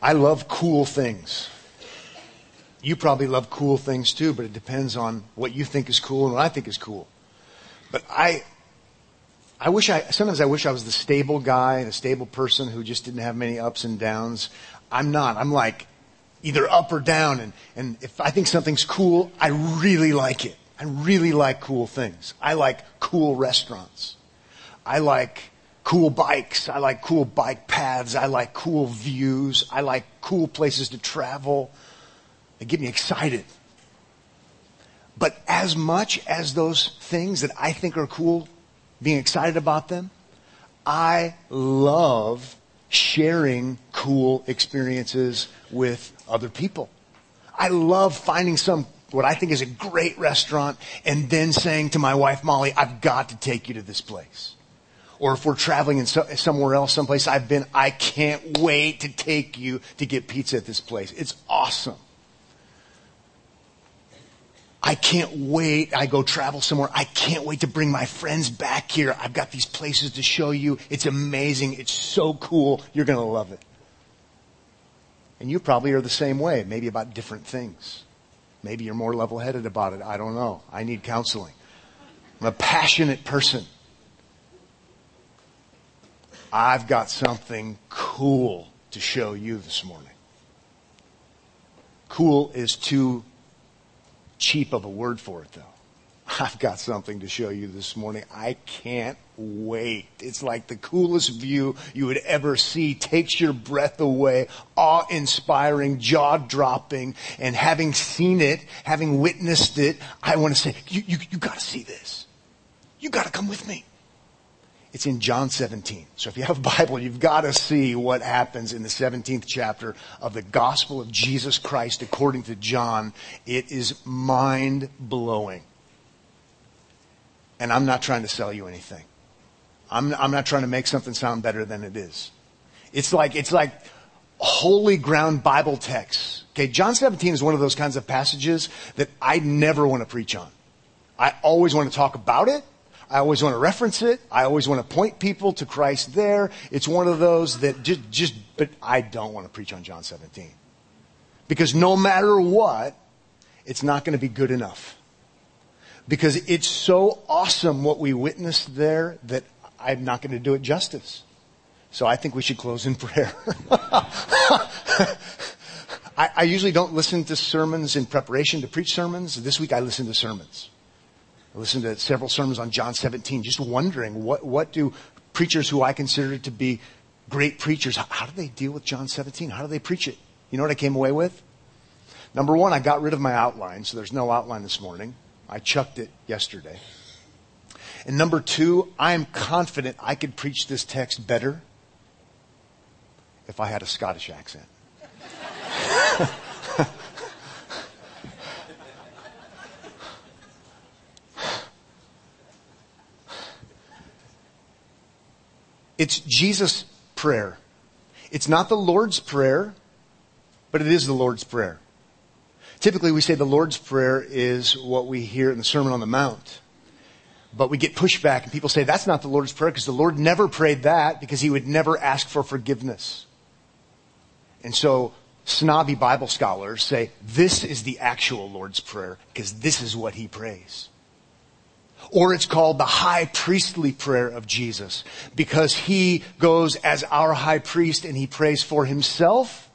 I love cool things. You probably love cool things too, but it depends on what you think is cool and what I think is cool. But I, I wish I, sometimes I wish I was the stable guy, the stable person who just didn't have many ups and downs. I'm not. I'm like either up or down. And, and if I think something's cool, I really like it. I really like cool things. I like cool restaurants. I like cool bikes. I like cool bike paths. I like cool views. I like cool places to travel. They get me excited. But as much as those things that I think are cool, being excited about them, I love sharing cool experiences with other people. I love finding some, what I think is a great restaurant and then saying to my wife Molly, I've got to take you to this place. Or if we're traveling in so, somewhere else, someplace I've been, I can't wait to take you to get pizza at this place. It's awesome. I can't wait. I go travel somewhere. I can't wait to bring my friends back here. I've got these places to show you. It's amazing. It's so cool. You're going to love it. And you probably are the same way, maybe about different things. Maybe you're more level headed about it. I don't know. I need counseling. I'm a passionate person. I've got something cool to show you this morning. Cool is too cheap of a word for it though. I've got something to show you this morning. I can't wait. It's like the coolest view you would ever see. Takes your breath away. Awe-inspiring, jaw-dropping. And having seen it, having witnessed it, I want to say, you, you, you gotta see this. You gotta come with me. It's in John 17. So if you have a Bible, you've got to see what happens in the 17th chapter of the gospel of Jesus Christ according to John. It is mind blowing. And I'm not trying to sell you anything. I'm, I'm not trying to make something sound better than it is. It's like, it's like holy ground Bible texts. Okay, John 17 is one of those kinds of passages that I never want to preach on. I always want to talk about it. I always want to reference it. I always want to point people to Christ there. It's one of those that just, just, but I don't want to preach on John 17. Because no matter what, it's not going to be good enough. Because it's so awesome what we witnessed there that I'm not going to do it justice. So I think we should close in prayer. I, I usually don't listen to sermons in preparation to preach sermons. This week I listened to sermons. I listened to several sermons on John 17, just wondering what, what do preachers who I consider to be great preachers, how, how do they deal with John 17? How do they preach it? You know what I came away with? Number one, I got rid of my outline, so there's no outline this morning. I chucked it yesterday. And number two, I am confident I could preach this text better if I had a Scottish accent. It's Jesus' prayer. It's not the Lord's prayer, but it is the Lord's prayer. Typically we say the Lord's prayer is what we hear in the Sermon on the Mount. But we get pushback and people say that's not the Lord's prayer because the Lord never prayed that because he would never ask for forgiveness. And so snobby Bible scholars say this is the actual Lord's prayer because this is what he prays. Or it's called the high priestly prayer of Jesus because he goes as our high priest and he prays for himself.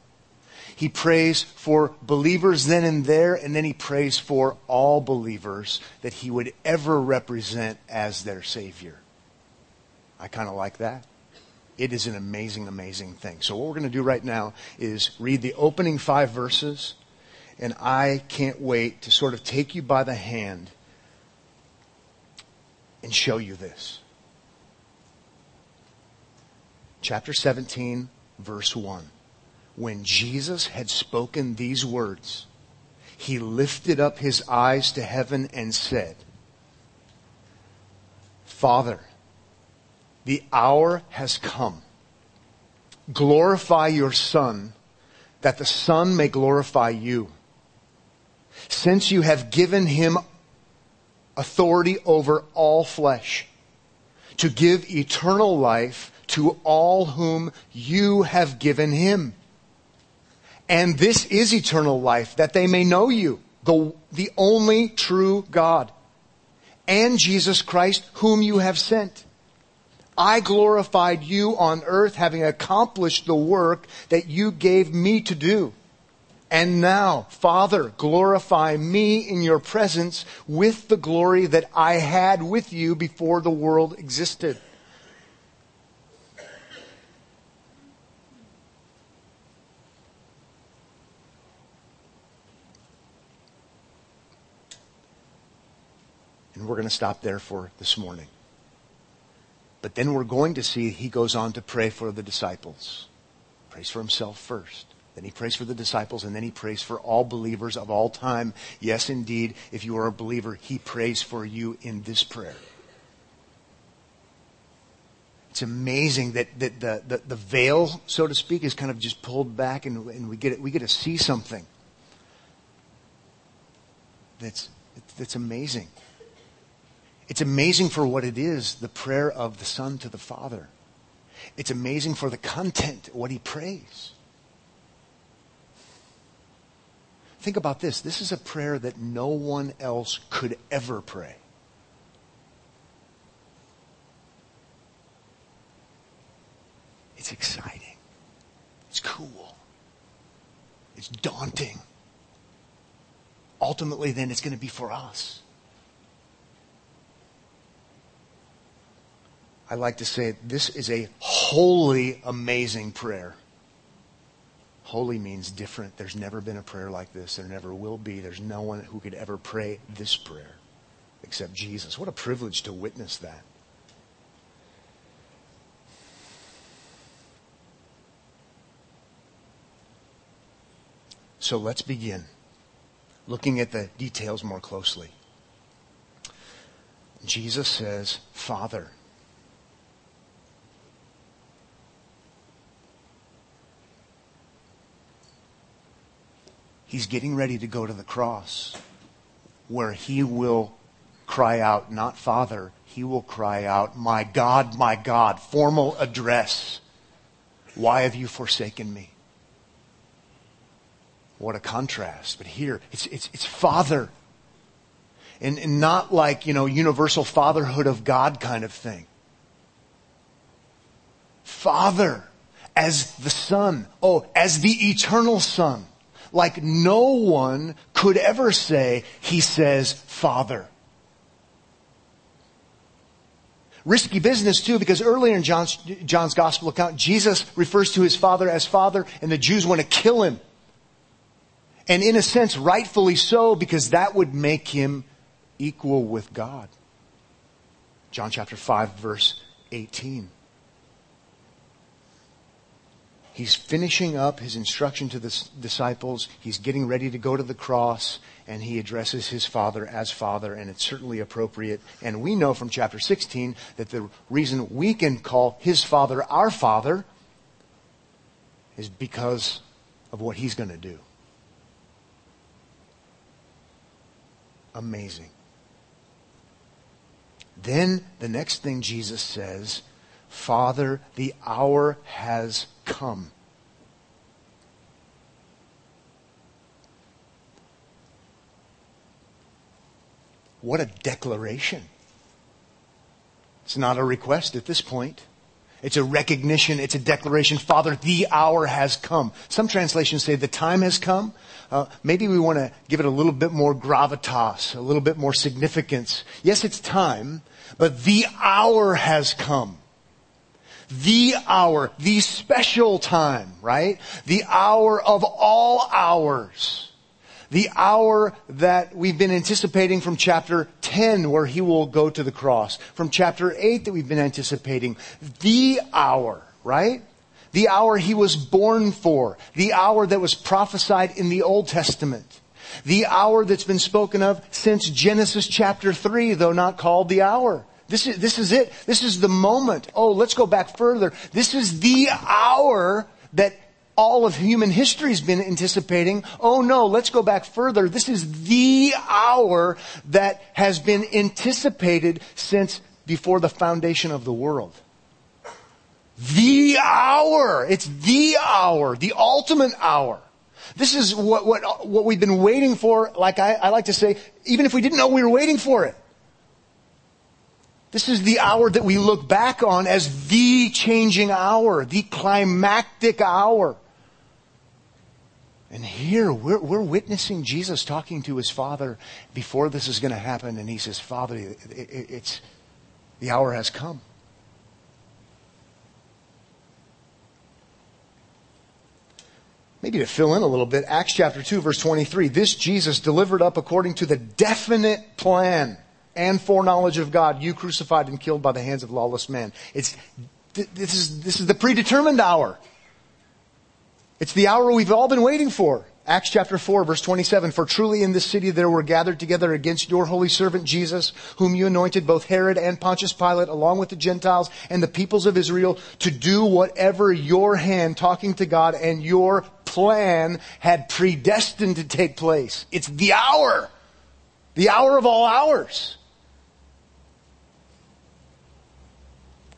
He prays for believers then and there, and then he prays for all believers that he would ever represent as their Savior. I kind of like that. It is an amazing, amazing thing. So what we're going to do right now is read the opening five verses, and I can't wait to sort of take you by the hand and show you this. Chapter 17, verse 1. When Jesus had spoken these words, he lifted up his eyes to heaven and said, Father, the hour has come. Glorify your Son, that the Son may glorify you. Since you have given him authority over all flesh, to give eternal life to all whom you have given him. And this is eternal life, that they may know you, the, the only true God, and Jesus Christ, whom you have sent. I glorified you on earth, having accomplished the work that you gave me to do. And now, Father, glorify me in your presence with the glory that I had with you before the world existed. And we're going to stop there for this morning. But then we're going to see he goes on to pray for the disciples. Prays for himself first. Then he prays for the disciples and then he prays for all believers of all time. Yes, indeed, if you are a believer, he prays for you in this prayer. It's amazing that, that the, the, the veil, so to speak, is kind of just pulled back and, and we, get, we get to see something that's, that's amazing. It's amazing for what it is, the prayer of the Son to the Father. It's amazing for the content, what he prays. Think about this. This is a prayer that no one else could ever pray. It's exciting. It's cool. It's daunting. Ultimately, then, it's going to be for us. I like to say this is a holy, amazing prayer. Holy means different. There's never been a prayer like this. There never will be. There's no one who could ever pray this prayer except Jesus. What a privilege to witness that. So let's begin looking at the details more closely. Jesus says, Father, he's getting ready to go to the cross where he will cry out, not Father, he will cry out, My God, my God, formal address. Why have you forsaken me? What a contrast. But here, it's, it's, it's Father. And, and not like, you know, universal fatherhood of God kind of thing. Father as the Son. Oh, as the eternal Son like no one could ever say, he says, Father. Risky business too, because earlier in John's, John's gospel account, Jesus refers to his father as father, and the Jews want to kill him. And in a sense, rightfully so, because that would make him equal with God. John chapter 5 verse 18. He's finishing up his instruction to the disciples. He's getting ready to go to the cross, and he addresses his father as father, and it's certainly appropriate. And we know from chapter 16 that the reason we can call his father our father is because of what he's going to do. Amazing. Then the next thing Jesus says, Father, the hour has come. What a declaration. It's not a request at this point. It's a recognition. It's a declaration. Father, the hour has come. Some translations say the time has come. Uh, maybe we want to give it a little bit more gravitas, a little bit more significance. Yes, it's time, but the hour has come the hour, the special time, right? The hour of all hours. The hour that we've been anticipating from chapter 10 where he will go to the cross. From chapter 8 that we've been anticipating. The hour, right? The hour he was born for. The hour that was prophesied in the Old Testament. The hour that's been spoken of since Genesis chapter 3, though not called the hour. This is, this is it. This is the moment. Oh, let's go back further. This is the hour that all of human history has been anticipating. Oh no, let's go back further. This is the hour that has been anticipated since before the foundation of the world. The hour. It's the hour, the ultimate hour. This is what, what, what we've been waiting for, like I, I like to say, even if we didn't know we were waiting for it. This is the hour that we look back on as the changing hour, the climactic hour. And here we're, we're witnessing Jesus talking to his father before this is going to happen. And he says, Father, it, it, it's, the hour has come. Maybe to fill in a little bit, Acts chapter 2 verse 23, this Jesus delivered up according to the definite plan and foreknowledge of God, you crucified and killed by the hands of lawless men. It's, this is, this is the predetermined hour. It's the hour we've all been waiting for. Acts chapter 4 verse 27, for truly in this city there were gathered together against your holy servant Jesus, whom you anointed both Herod and Pontius Pilate, along with the Gentiles and the peoples of Israel, to do whatever your hand, talking to God, and your plan had predestined to take place. It's the hour. The hour of all hours.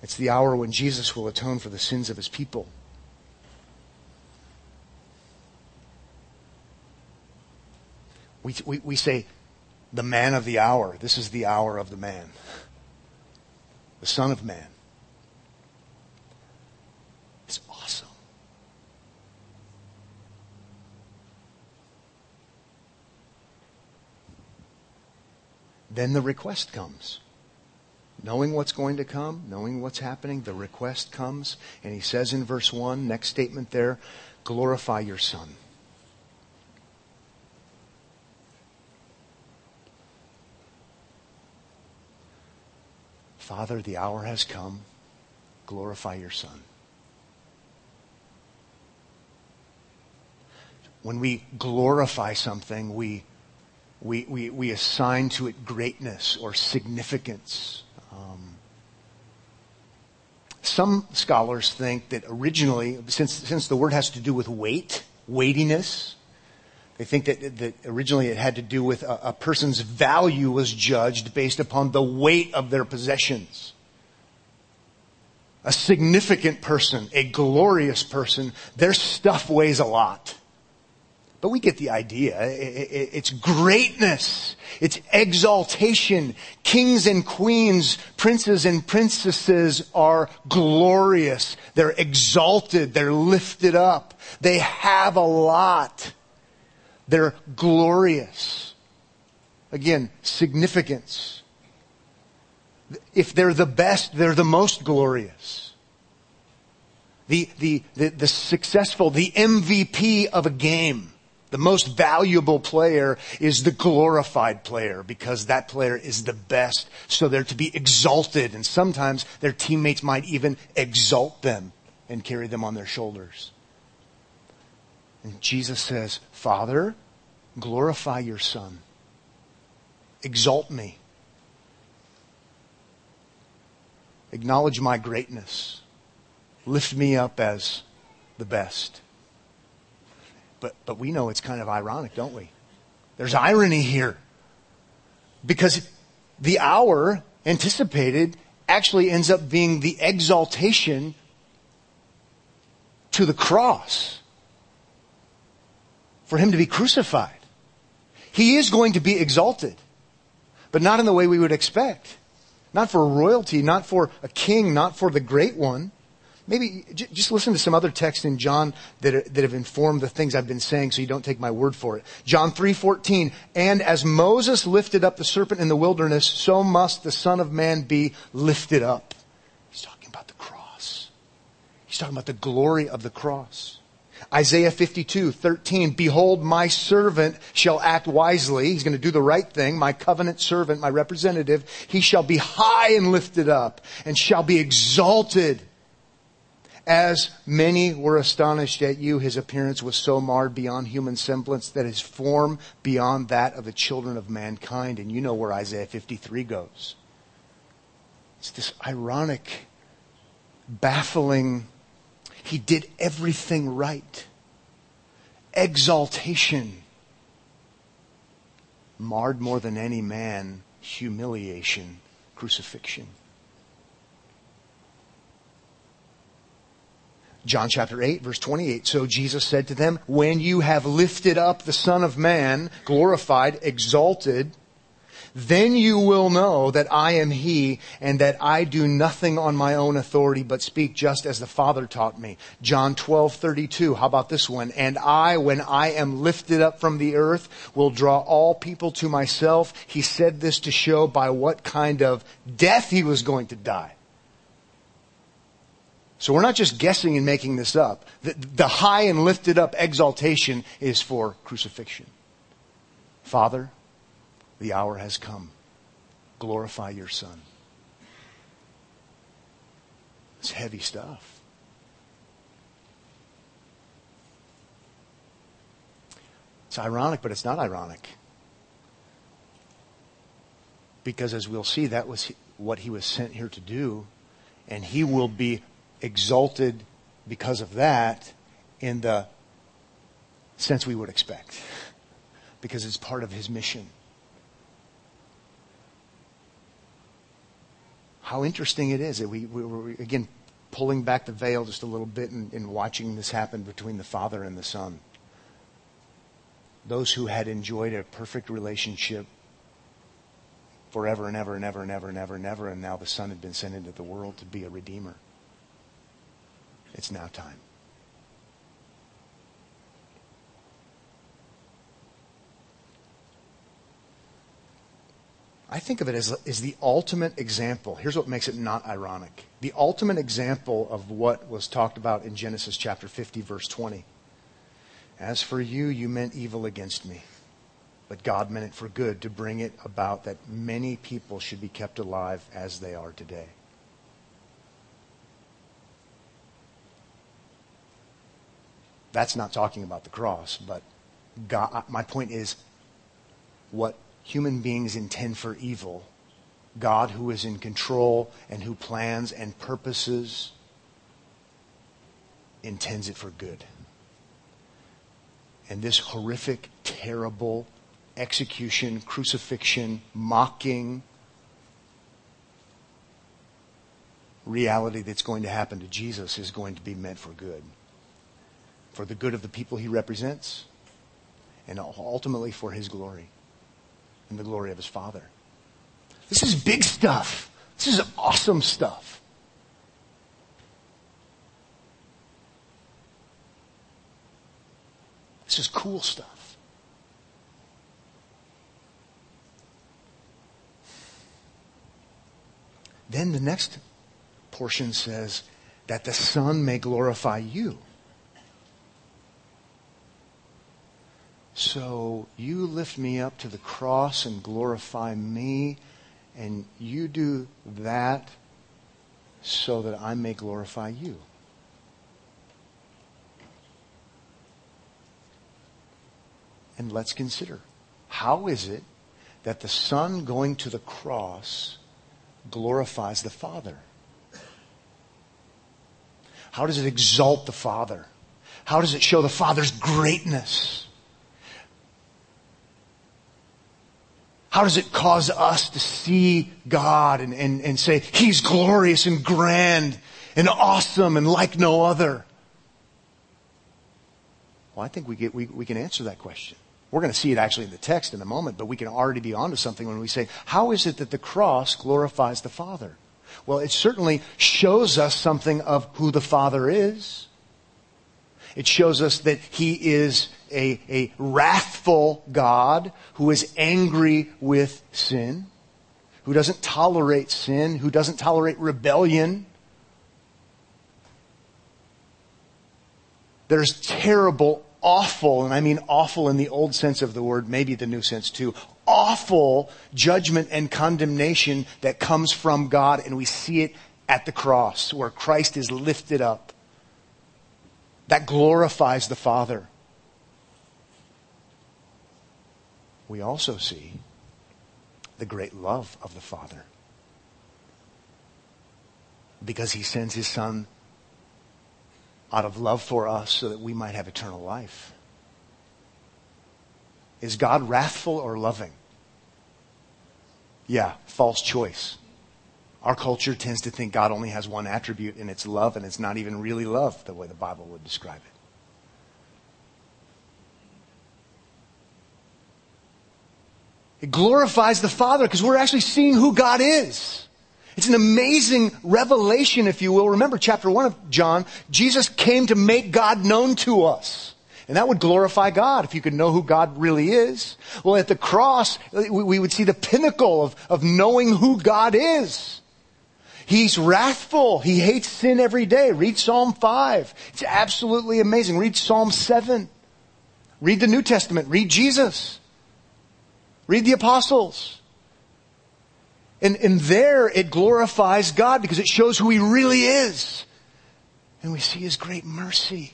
It's the hour when Jesus will atone for the sins of his people. We, we, we say, the man of the hour. This is the hour of the man, the Son of Man. It's awesome. Then the request comes knowing what's going to come, knowing what's happening, the request comes, and he says in verse 1, next statement there, glorify your son. Father, the hour has come. Glorify your son. When we glorify something, we, we, we, we assign to it greatness or significance um, some scholars think that originally, since, since the word has to do with weight, weightiness, they think that, that originally it had to do with a, a person's value was judged based upon the weight of their possessions. A significant person, a glorious person, their stuff weighs a lot. But we get the idea. It's greatness. It's exaltation. Kings and queens, princes and princesses are glorious. They're exalted. They're lifted up. They have a lot. They're glorious. Again, significance. If they're the best, they're the most glorious. The, the, the, the successful, the MVP of a game the most valuable player is the glorified player because that player is the best. So they're to be exalted and sometimes their teammates might even exalt them and carry them on their shoulders. And Jesus says, Father, glorify your son. Exalt me. Acknowledge my greatness. Lift me up as the best. But, but we know it's kind of ironic, don't we? There's irony here. Because the hour anticipated actually ends up being the exaltation to the cross for him to be crucified. He is going to be exalted, but not in the way we would expect. Not for royalty, not for a king, not for the great one. Maybe j- just listen to some other texts in John that, are, that have informed the things I've been saying so you don't take my word for it. John 3:14, and as Moses lifted up the serpent in the wilderness, so must the son of man be lifted up. He's talking about the cross. He's talking about the glory of the cross. Isaiah 52, 13, behold, my servant shall act wisely. He's going to do the right thing. My covenant servant, my representative, he shall be high and lifted up and shall be exalted as many were astonished at you, his appearance was so marred beyond human semblance that his form beyond that of the children of mankind. And you know where Isaiah 53 goes. It's this ironic, baffling, he did everything right. Exaltation. Marred more than any man, humiliation, crucifixion. John chapter 8 verse 28. So Jesus said to them, when you have lifted up the Son of Man, glorified, exalted, then you will know that I am He and that I do nothing on my own authority but speak just as the Father taught me. John 12, 32. How about this one? And I, when I am lifted up from the earth, will draw all people to myself. He said this to show by what kind of death He was going to die. So we're not just guessing and making this up. The, the high and lifted up exaltation is for crucifixion. Father, the hour has come. Glorify your Son. It's heavy stuff. It's ironic, but it's not ironic. Because as we'll see, that was what he was sent here to do, and he will be exalted because of that in the sense we would expect, because it's part of his mission. How interesting it is that we, we were, again, pulling back the veil just a little bit and, and watching this happen between the Father and the Son. Those who had enjoyed a perfect relationship forever and ever and ever and ever and ever and ever, and now the Son had been sent into the world to be a Redeemer. It's now time. I think of it as, as the ultimate example. Here's what makes it not ironic. The ultimate example of what was talked about in Genesis chapter 50, verse 20. As for you, you meant evil against me, but God meant it for good to bring it about that many people should be kept alive as they are today. That's not talking about the cross, but God, my point is what human beings intend for evil, God, who is in control and who plans and purposes, intends it for good. And this horrific, terrible execution, crucifixion, mocking reality that's going to happen to Jesus is going to be meant for good for the good of the people he represents, and ultimately for his glory and the glory of his Father. This is big stuff. This is awesome stuff. This is cool stuff. Then the next portion says that the Son may glorify you. So you lift me up to the cross and glorify me, and you do that so that I may glorify you. And let's consider how is it that the Son going to the cross glorifies the Father? How does it exalt the Father? How does it show the Father's greatness? How does it cause us to see God and, and, and say, He's glorious and grand and awesome and like no other? Well, I think we, get, we, we can answer that question. We're going to see it actually in the text in a moment, but we can already be onto something when we say, how is it that the cross glorifies the Father? Well, it certainly shows us something of who the Father is. It shows us that He is a, a wrathful God who is angry with sin, who doesn't tolerate sin, who doesn't tolerate rebellion. There's terrible, awful, and I mean awful in the old sense of the word, maybe the new sense too, awful judgment and condemnation that comes from God, and we see it at the cross where Christ is lifted up. That glorifies the Father. we also see the great love of the Father. Because he sends his Son out of love for us so that we might have eternal life. Is God wrathful or loving? Yeah, false choice. Our culture tends to think God only has one attribute, and it's love, and it's not even really love the way the Bible would describe it. It glorifies the Father because we're actually seeing who God is. It's an amazing revelation, if you will. Remember chapter 1 of John, Jesus came to make God known to us. And that would glorify God if you could know who God really is. Well, at the cross, we would see the pinnacle of, of knowing who God is. He's wrathful. He hates sin every day. Read Psalm 5. It's absolutely amazing. Read Psalm 7. Read the New Testament. Read Jesus. Read the apostles. And, and there it glorifies God because it shows who He really is. And we see His great mercy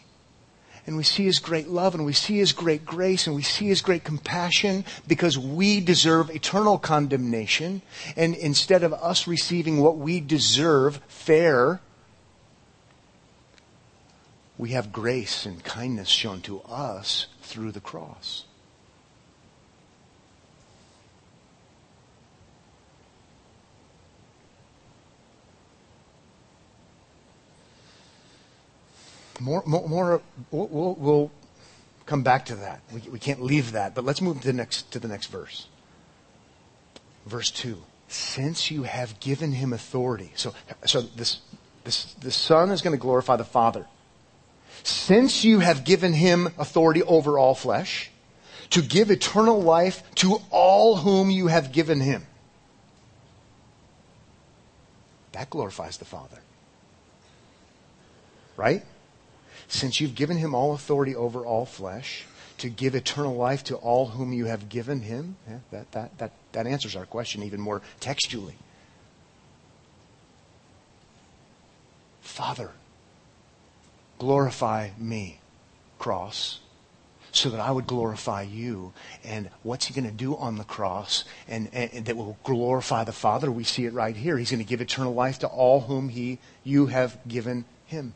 and we see His great love and we see His great grace and we see His great compassion because we deserve eternal condemnation. And instead of us receiving what we deserve fair, we have grace and kindness shown to us through the cross. More, more, more we'll, we'll, come back to that. We, we can't leave that, but let's move to the next, to the next verse. Verse 2. Since you have given him authority. So, so this, this, the Son is going to glorify the Father. Since you have given him authority over all flesh, to give eternal life to all whom you have given him. That glorifies the Father. Right? Since you've given him all authority over all flesh, to give eternal life to all whom you have given him? Yeah, that, that, that, that answers our question even more textually. Father, glorify me, cross, so that I would glorify you. And what's he going to do on the cross? And, and, and, that will glorify the Father. We see it right here. He's going to give eternal life to all whom he, you have given him.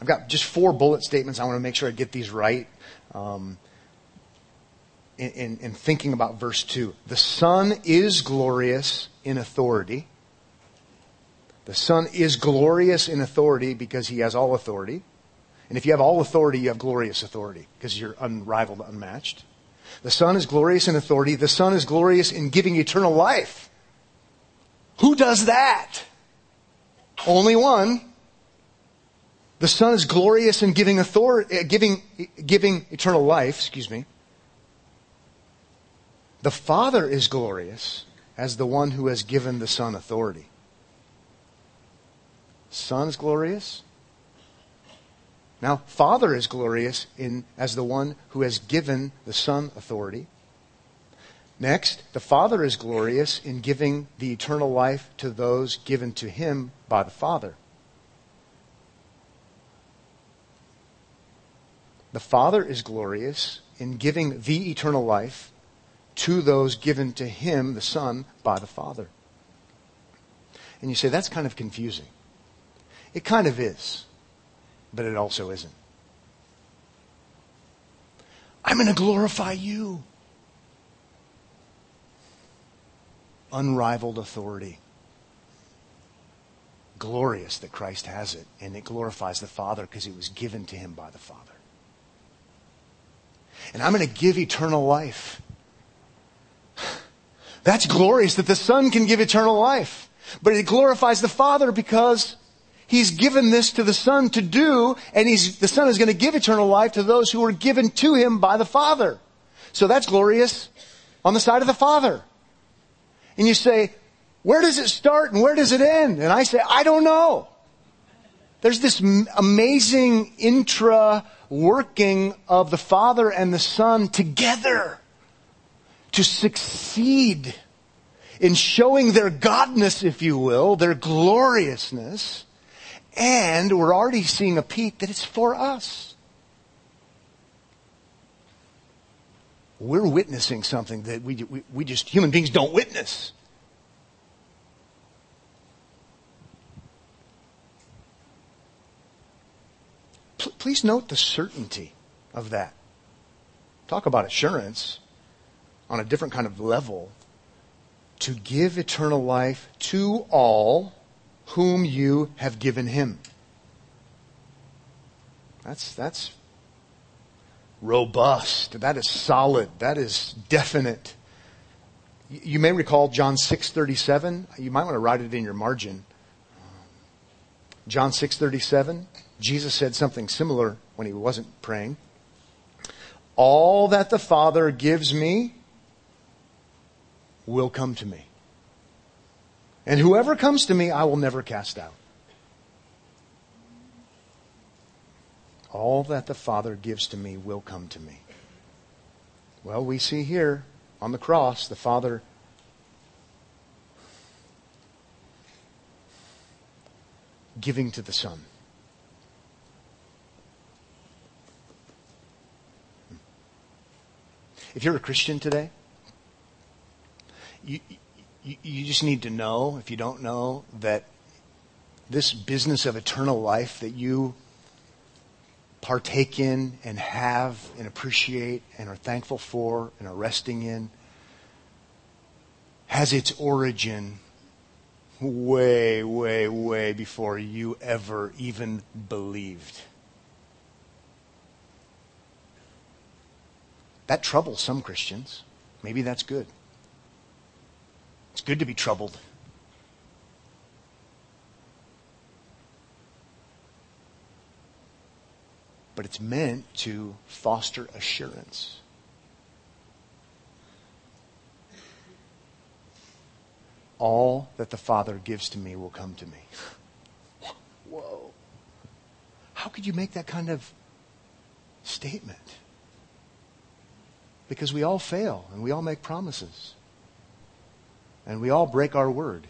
I've got just four bullet statements. I want to make sure I get these right. Um, in, in, in thinking about verse 2. The Son is glorious in authority. The Son is glorious in authority because he has all authority. And if you have all authority, you have glorious authority because you're unrivaled, unmatched. The Son is glorious in authority. The Son is glorious in giving eternal life. Who does that? Only one. The Son is glorious in giving authority, uh, giving, giving eternal life, excuse me. The Father is glorious as the one who has given the Son authority. Son is glorious. Now, Father is glorious in, as the one who has given the Son authority. Next, the Father is glorious in giving the eternal life to those given to him by the Father. The Father is glorious in giving the eternal life to those given to him, the Son, by the Father. And you say, that's kind of confusing. It kind of is, but it also isn't. I'm going to glorify you. Unrivaled authority. Glorious that Christ has it, and it glorifies the Father because it was given to him by the Father and I'm going to give eternal life. That's glorious that the Son can give eternal life. But it glorifies the Father because He's given this to the Son to do, and he's, the Son is going to give eternal life to those who are given to Him by the Father. So that's glorious on the side of the Father. And you say, where does it start and where does it end? And I say, I don't know. There's this amazing intra working of the Father and the Son together to succeed in showing their godness, if you will, their gloriousness. And we're already seeing a peek that it's for us. We're witnessing something that we, we, we just, human beings don't witness. Please note the certainty of that. Talk about assurance on a different kind of level. to give eternal life to all whom you have given him. That's, that's robust. That is solid. That is definite. You may recall John 6:37. You might want to write it in your margin. John 6:37. Jesus said something similar when he wasn't praying. All that the Father gives me will come to me. And whoever comes to me, I will never cast out. All that the Father gives to me will come to me. Well, we see here on the cross the Father giving to the Son. If you're a Christian today, you, you, you just need to know, if you don't know, that this business of eternal life that you partake in and have and appreciate and are thankful for and are resting in has its origin way, way, way before you ever even believed. That troubles some Christians. Maybe that's good. It's good to be troubled. But it's meant to foster assurance. All that the Father gives to me will come to me. Whoa. How could you make that kind of statement? Because we all fail and we all make promises. And we all break our word.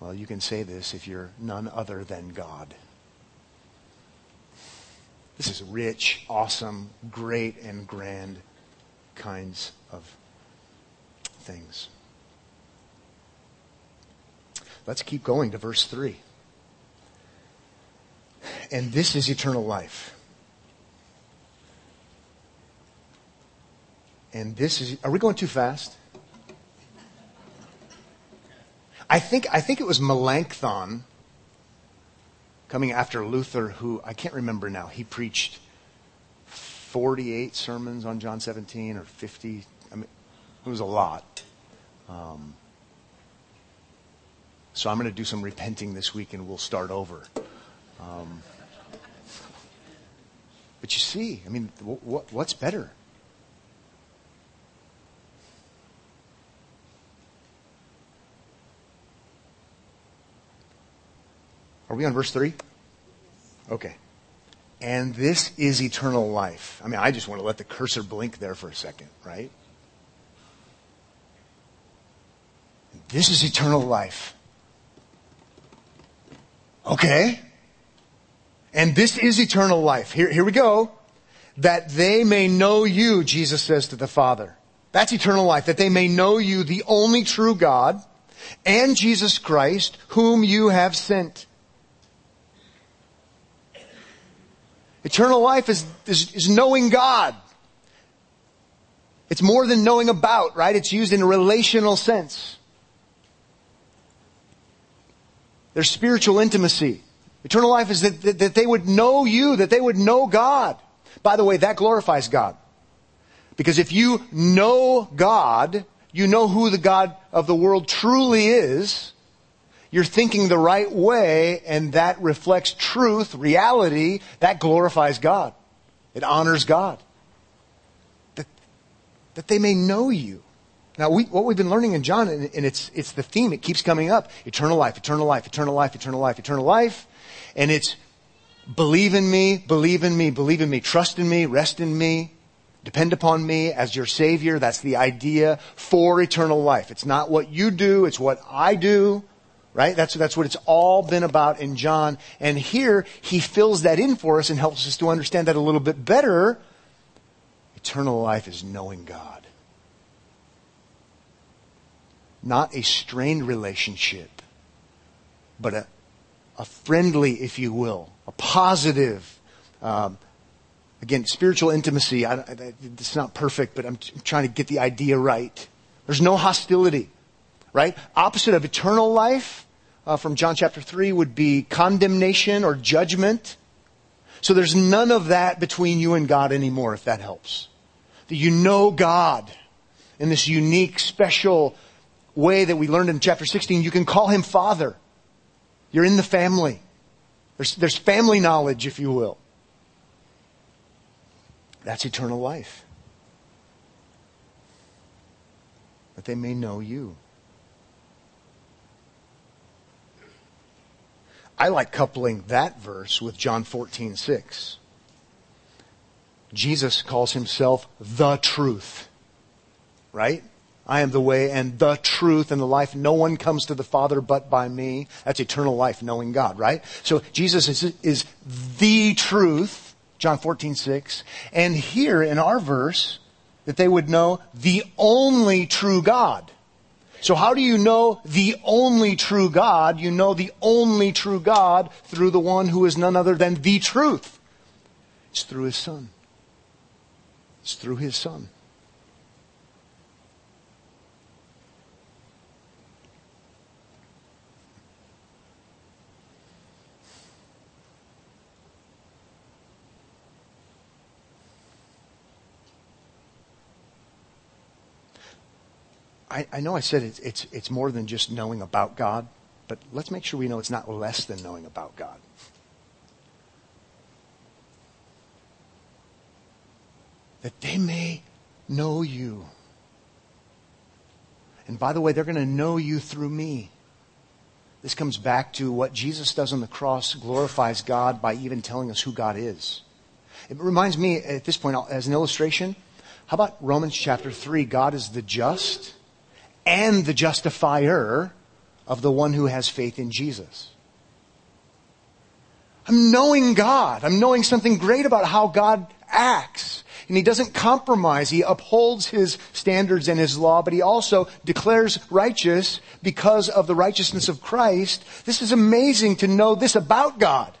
Well, you can say this if you're none other than God. This is rich, awesome, great, and grand kinds of things. Let's keep going to verse 3. And this is eternal life. And this is, are we going too fast? I think, I think it was Melanchthon coming after Luther who, I can't remember now, he preached 48 sermons on John 17 or 50. I mean, it was a lot. Um, so I'm going to do some repenting this week and we'll start over. Um, but you see, I mean, what's better? Are we on verse 3? Okay. And this is eternal life. I mean, I just want to let the cursor blink there for a second, right? This is eternal life. Okay. And this is eternal life. Here, here we go. That they may know you, Jesus says to the Father. That's eternal life. That they may know you, the only true God, and Jesus Christ, whom you have sent. Eternal life is, is, is knowing God. It's more than knowing about, right? It's used in a relational sense. There's spiritual intimacy. Eternal life is that, that, that, they would know you, that they would know God. By the way, that glorifies God. Because if you know God, you know who the God of the world truly is, you're thinking the right way and that reflects truth, reality, that glorifies God. It honors God. That, that they may know you. Now, we, what we've been learning in John, and, and it's, it's the theme, it keeps coming up. Eternal life, eternal life, eternal life, eternal life, eternal life. And it's believe in me, believe in me, believe in me, trust in me, rest in me, depend upon me as your Savior. That's the idea for eternal life. It's not what you do, it's what I do. Right? That's, that's what it's all been about in John. And here, he fills that in for us and helps us to understand that a little bit better. Eternal life is knowing God. Not a strained relationship, but a, a friendly, if you will, a positive, um, again, spiritual intimacy. I, I, it's not perfect, but I'm, t- I'm trying to get the idea right. There's no hostility, right? Opposite of eternal life uh, from John chapter 3 would be condemnation or judgment. So there's none of that between you and God anymore, if that helps. That you know God in this unique, special way that we learned in chapter 16. You can call him Father. You're in the family. There's, there's family knowledge, if you will. That's eternal life. That they may know you. I like coupling that verse with John 14, 6. Jesus calls himself the truth. Right? I am the way and the truth and the life. No one comes to the Father but by me. That's eternal life, knowing God, right? So Jesus is, is the truth, John 14, 6. And here in our verse, that they would know the only true God. So how do you know the only true God? You know the only true God through the one who is none other than the truth. It's through his son. It's through his son. I, I know I said it's, it's, it's more than just knowing about God, but let's make sure we know it's not less than knowing about God. That they may know you. And by the way, they're going to know you through me. This comes back to what Jesus does on the cross glorifies God by even telling us who God is. It reminds me at this point, as an illustration, how about Romans chapter 3? God is the just and the justifier of the one who has faith in Jesus. I'm knowing God. I'm knowing something great about how God acts. And he doesn't compromise. He upholds his standards and his law, but he also declares righteous because of the righteousness of Christ. This is amazing to know this about God.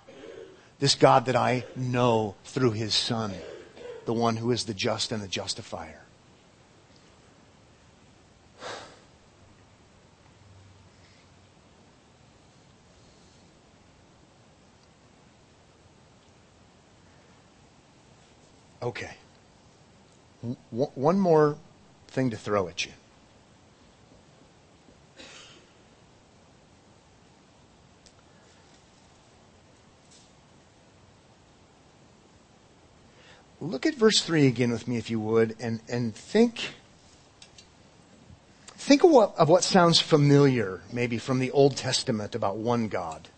This God that I know through his son, the one who is the just and the justifier. Okay. W- one more thing to throw at you. Look at verse 3 again with me, if you would, and, and think, think of what, of what sounds familiar, maybe from the Old Testament about one God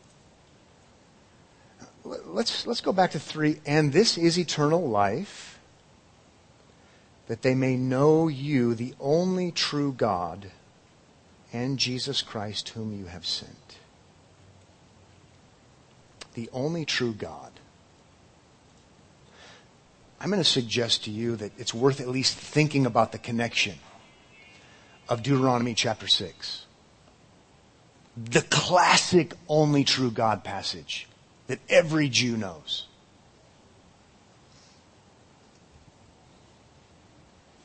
let's, let's go back to three. And this is eternal life, that they may know you, the only true God, and Jesus Christ, whom you have sent. The only true God. I'm going to suggest to you that it's worth at least thinking about the connection of Deuteronomy chapter 6. The classic only true God passage that every Jew knows.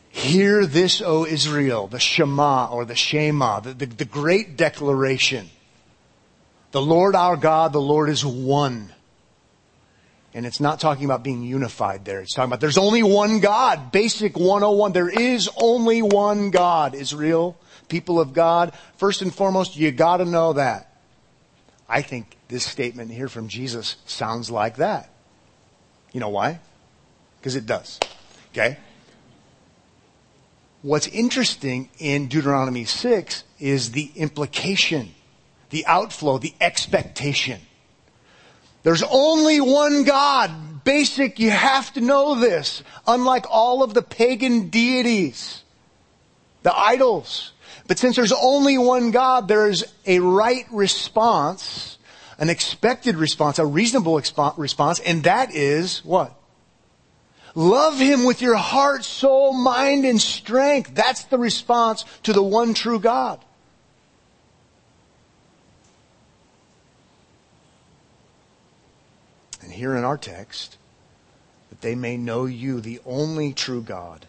Hear this, O Israel, the Shema or the Shema, the, the, the, great declaration. The Lord our God, the Lord is one. And it's not talking about being unified there. It's talking about there's only one God. Basic 101. There is only one God. Israel, people of God. First and foremost, you gotta know that. I think this statement here from Jesus sounds like that. You know why? Because it does. Okay? What's interesting in Deuteronomy 6 is the implication, the outflow, the expectation. There's only one God. Basic, you have to know this. Unlike all of the pagan deities, the idols. But since there's only one God, there is a right response an expected response, a reasonable response, and that is what? Love Him with your heart, soul, mind, and strength. That's the response to the one true God. And here in our text, that they may know you, the only true God,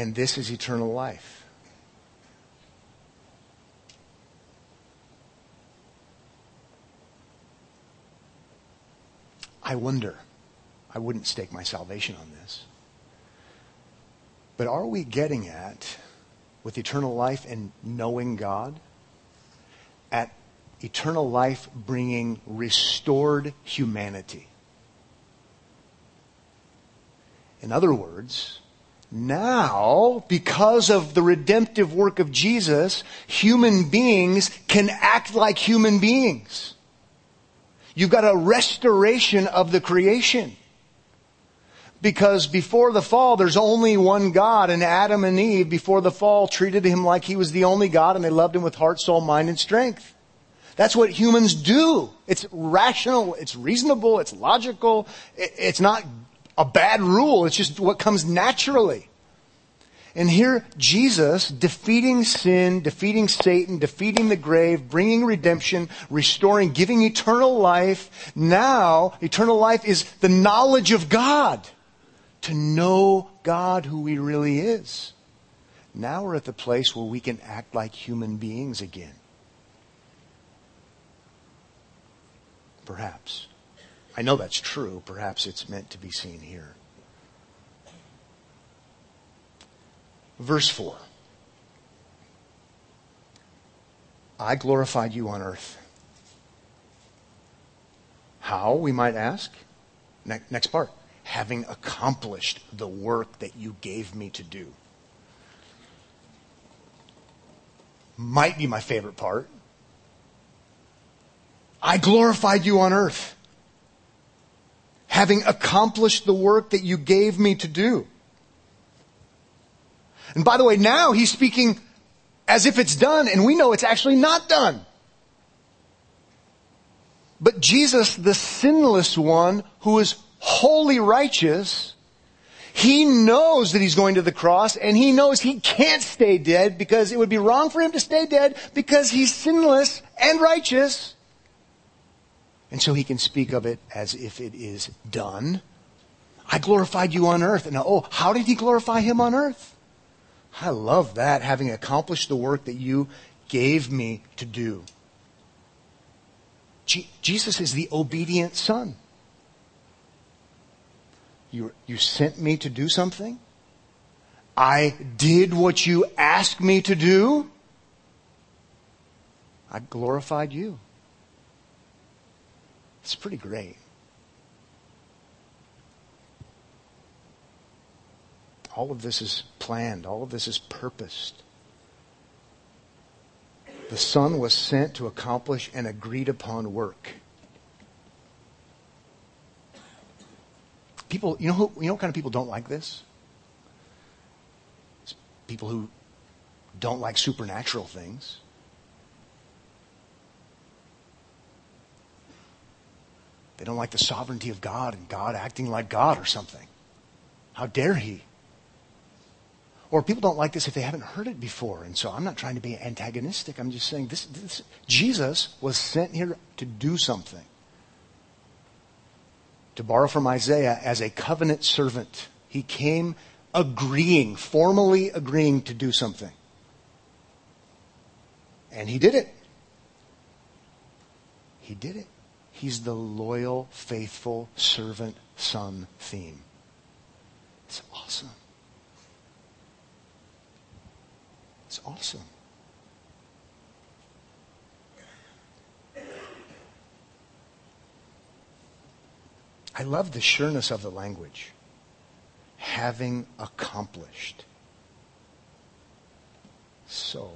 And this is eternal life. I wonder, I wouldn't stake my salvation on this, but are we getting at, with eternal life and knowing God, at eternal life bringing restored humanity? In other words, now, because of the redemptive work of Jesus, human beings can act like human beings. You've got a restoration of the creation. Because before the fall, there's only one God, and Adam and Eve, before the fall, treated him like he was the only God, and they loved him with heart, soul, mind, and strength. That's what humans do. It's rational, it's reasonable, it's logical, it's not a bad rule. It's just what comes naturally. And here, Jesus defeating sin, defeating Satan, defeating the grave, bringing redemption, restoring, giving eternal life. Now, eternal life is the knowledge of God. To know God who He really is. Now we're at the place where we can act like human beings again. Perhaps. I know that's true. Perhaps it's meant to be seen here. Verse 4. I glorified you on earth. How, we might ask? Ne- next part. Having accomplished the work that you gave me to do. Might be my favorite part. I glorified you on earth having accomplished the work that you gave me to do. And by the way, now he's speaking as if it's done, and we know it's actually not done. But Jesus, the sinless one who is wholly righteous, he knows that he's going to the cross and he knows he can't stay dead because it would be wrong for him to stay dead because he's sinless and righteous. And so he can speak of it as if it is done. I glorified you on earth. And oh, how did he glorify him on earth? I love that, having accomplished the work that you gave me to do. Jesus is the obedient son. You, you sent me to do something. I did what you asked me to do. I glorified you. It's pretty great. All of this is planned. All of this is purposed. The Son was sent to accomplish an agreed upon work. People, you know who, you know what kind of people don't like this? It's people who don't like supernatural things. They don't like the sovereignty of God and God acting like God or something. How dare he? Or people don't like this if they haven't heard it before. And so I'm not trying to be antagonistic. I'm just saying this, this Jesus was sent here to do something. To borrow from Isaiah as a covenant servant. He came agreeing, formally agreeing to do something. And he did it. He did it. He's the loyal, faithful servant son theme. It's awesome. It's awesome. I love the sureness of the language. Having accomplished. So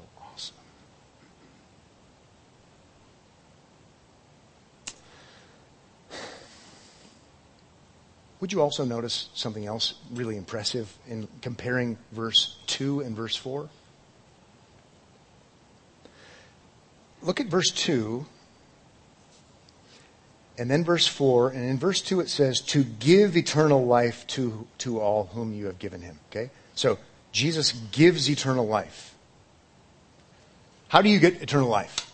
Would you also notice something else really impressive in comparing verse 2 and verse 4? Look at verse 2 and then verse 4, and in verse 2 it says, to give eternal life to, to all whom you have given him. Okay? So, Jesus gives eternal life. How do you get eternal life?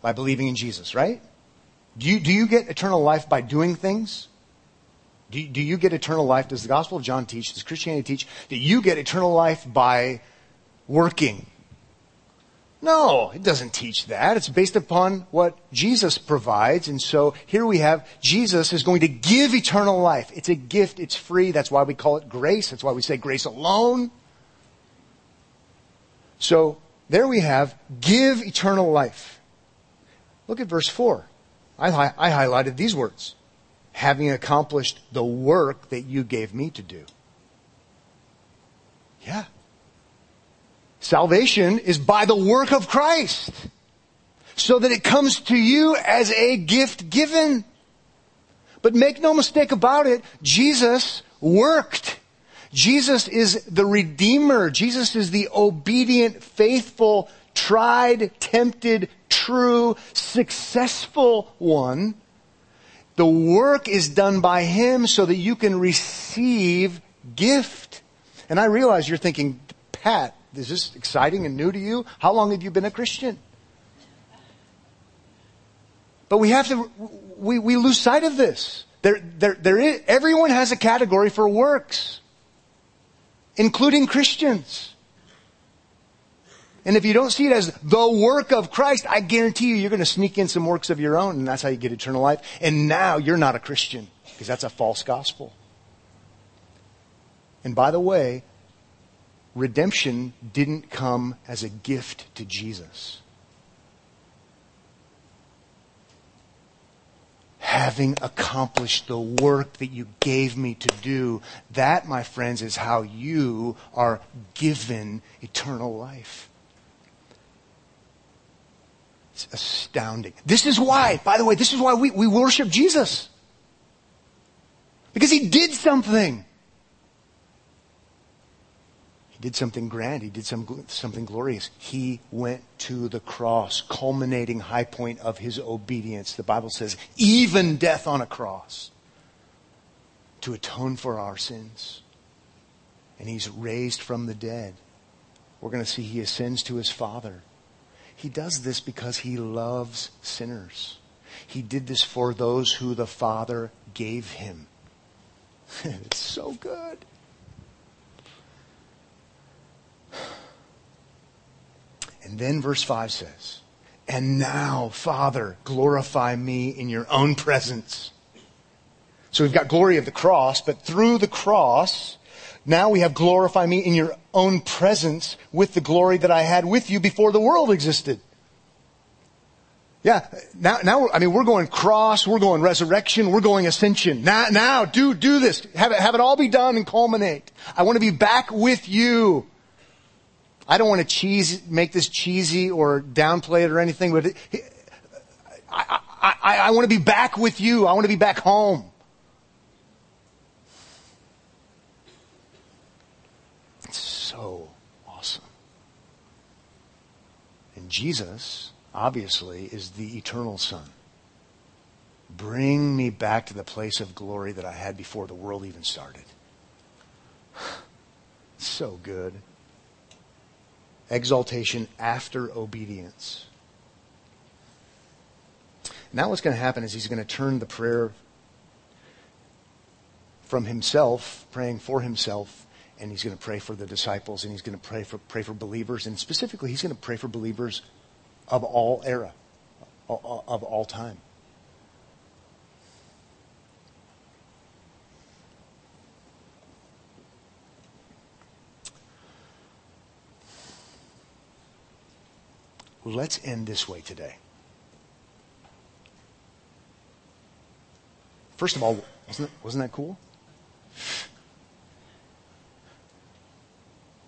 By believing in Jesus, right? Do you, do you get eternal life by doing things? Do, do you get eternal life? Does the Gospel of John teach? Does Christianity teach that you get eternal life by working? No, it doesn't teach that. It's based upon what Jesus provides. And so here we have Jesus is going to give eternal life. It's a gift. It's free. That's why we call it grace. That's why we say grace alone. So there we have give eternal life. Look at verse 4. I, I highlighted these words. Having accomplished the work that you gave me to do. Yeah. Salvation is by the work of Christ. So that it comes to you as a gift given. But make no mistake about it, Jesus worked. Jesus is the Redeemer. Jesus is the obedient, faithful, tried, tempted, true, successful one. The work is done by Him so that you can receive gift. And I realize you're thinking, Pat, is this exciting and new to you? How long have you been a Christian? But we have to, we, we lose sight of this. There, there, there is, everyone has a category for works, including Christians. And if you don't see it as the work of Christ, I guarantee you, you're going to sneak in some works of your own, and that's how you get eternal life. And now you're not a Christian, because that's a false gospel. And by the way, redemption didn't come as a gift to Jesus. Having accomplished the work that you gave me to do, that, my friends, is how you are given eternal life. It's astounding. This is why, by the way, this is why we, we worship Jesus. Because he did something He did something grand. He did some, something glorious. He went to the cross, culminating high point of his obedience. The Bible says, even death on a cross to atone for our sins. And he's raised from the dead. We're going to see he ascends to his Father. He does this because he loves sinners. He did this for those who the Father gave him. it's so good. And then verse 5 says, And now, Father, glorify me in your own presence. So we've got glory of the cross, but through the cross, now we have glorify me in your own presence with the glory that I had with you before the world existed. Yeah, now, now, I mean, we're going cross, we're going resurrection, we're going ascension. Now, now, do, do this. Have it, have it all be done and culminate. I want to be back with you. I don't want to cheese, make this cheesy or downplay it or anything, but it, I, I, I, I want to be back with you. I want to be back home. It's so awesome. And Jesus, obviously, is the eternal Son. Bring me back to the place of glory that I had before the world even started. So good exaltation after obedience. Now, what's going to happen is he's going to turn the prayer from himself, praying for himself, and he's going to pray for the disciples, and he's going to pray for, pray for believers, and specifically, he's going to pray for believers of all era, of all time. Let's end this way today. First of all, wasn't, it, wasn't that cool?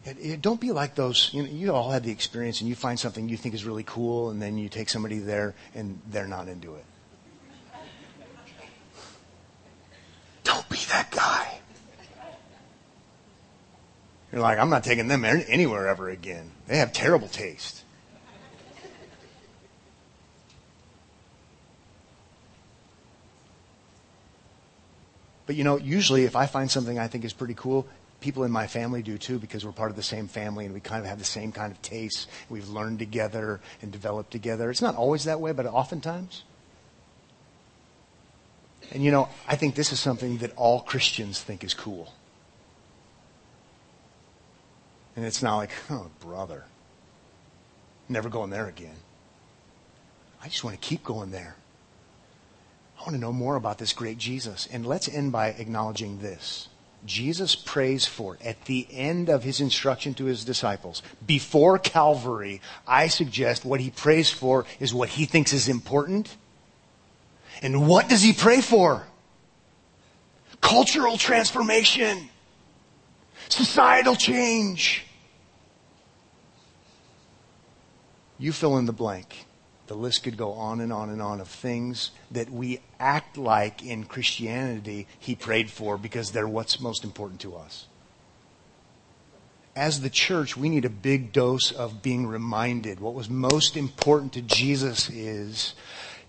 It, it, don't be like those, you know, you all had the experience and you find something you think is really cool and then you take somebody there and they're not into it. Don't be that guy. You're like, I'm not taking them anywhere ever again. They have terrible taste. But you know, usually if I find something I think is pretty cool, people in my family do too because we're part of the same family and we kind of have the same kind of tastes. We've learned together and developed together. It's not always that way, but oftentimes. And you know, I think this is something that all Christians think is cool. And it's not like, oh, brother, never going there again. I just want to keep going there. I want to know more about this great Jesus. And let's end by acknowledging this. Jesus prays for at the end of his instruction to his disciples. Before Calvary, I suggest what he prays for is what he thinks is important. And what does he pray for? Cultural transformation. Societal change. You fill in the blank. The list could go on and on and on of things that we act like in Christianity he prayed for because they're what's most important to us. As the church, we need a big dose of being reminded what was most important to Jesus is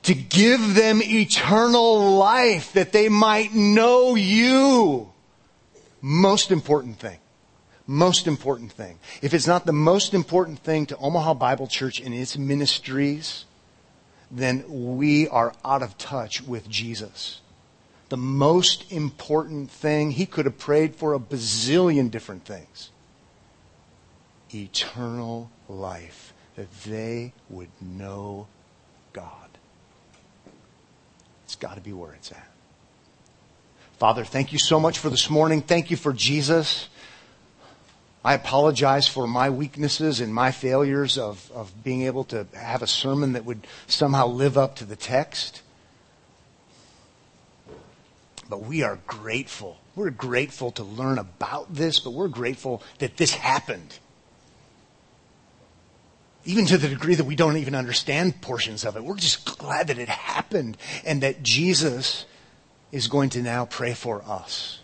to give them eternal life that they might know you. Most important thing most important thing. If it's not the most important thing to Omaha Bible Church and its ministries, then we are out of touch with Jesus. The most important thing, he could have prayed for a bazillion different things. Eternal life, that they would know God. It's got to be where it's at. Father, thank you so much for this morning. Thank you for Jesus. I apologize for my weaknesses and my failures of, of being able to have a sermon that would somehow live up to the text. But we are grateful. We're grateful to learn about this, but we're grateful that this happened. Even to the degree that we don't even understand portions of it. We're just glad that it happened and that Jesus is going to now pray for us.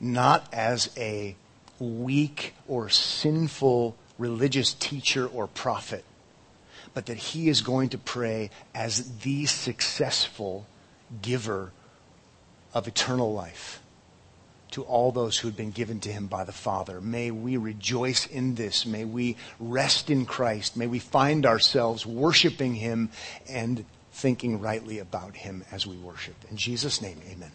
Not as a weak or sinful religious teacher or prophet, but that he is going to pray as the successful giver of eternal life to all those who had been given to him by the Father. May we rejoice in this. May we rest in Christ. May we find ourselves worshiping him and thinking rightly about him as we worship. In Jesus' name, amen.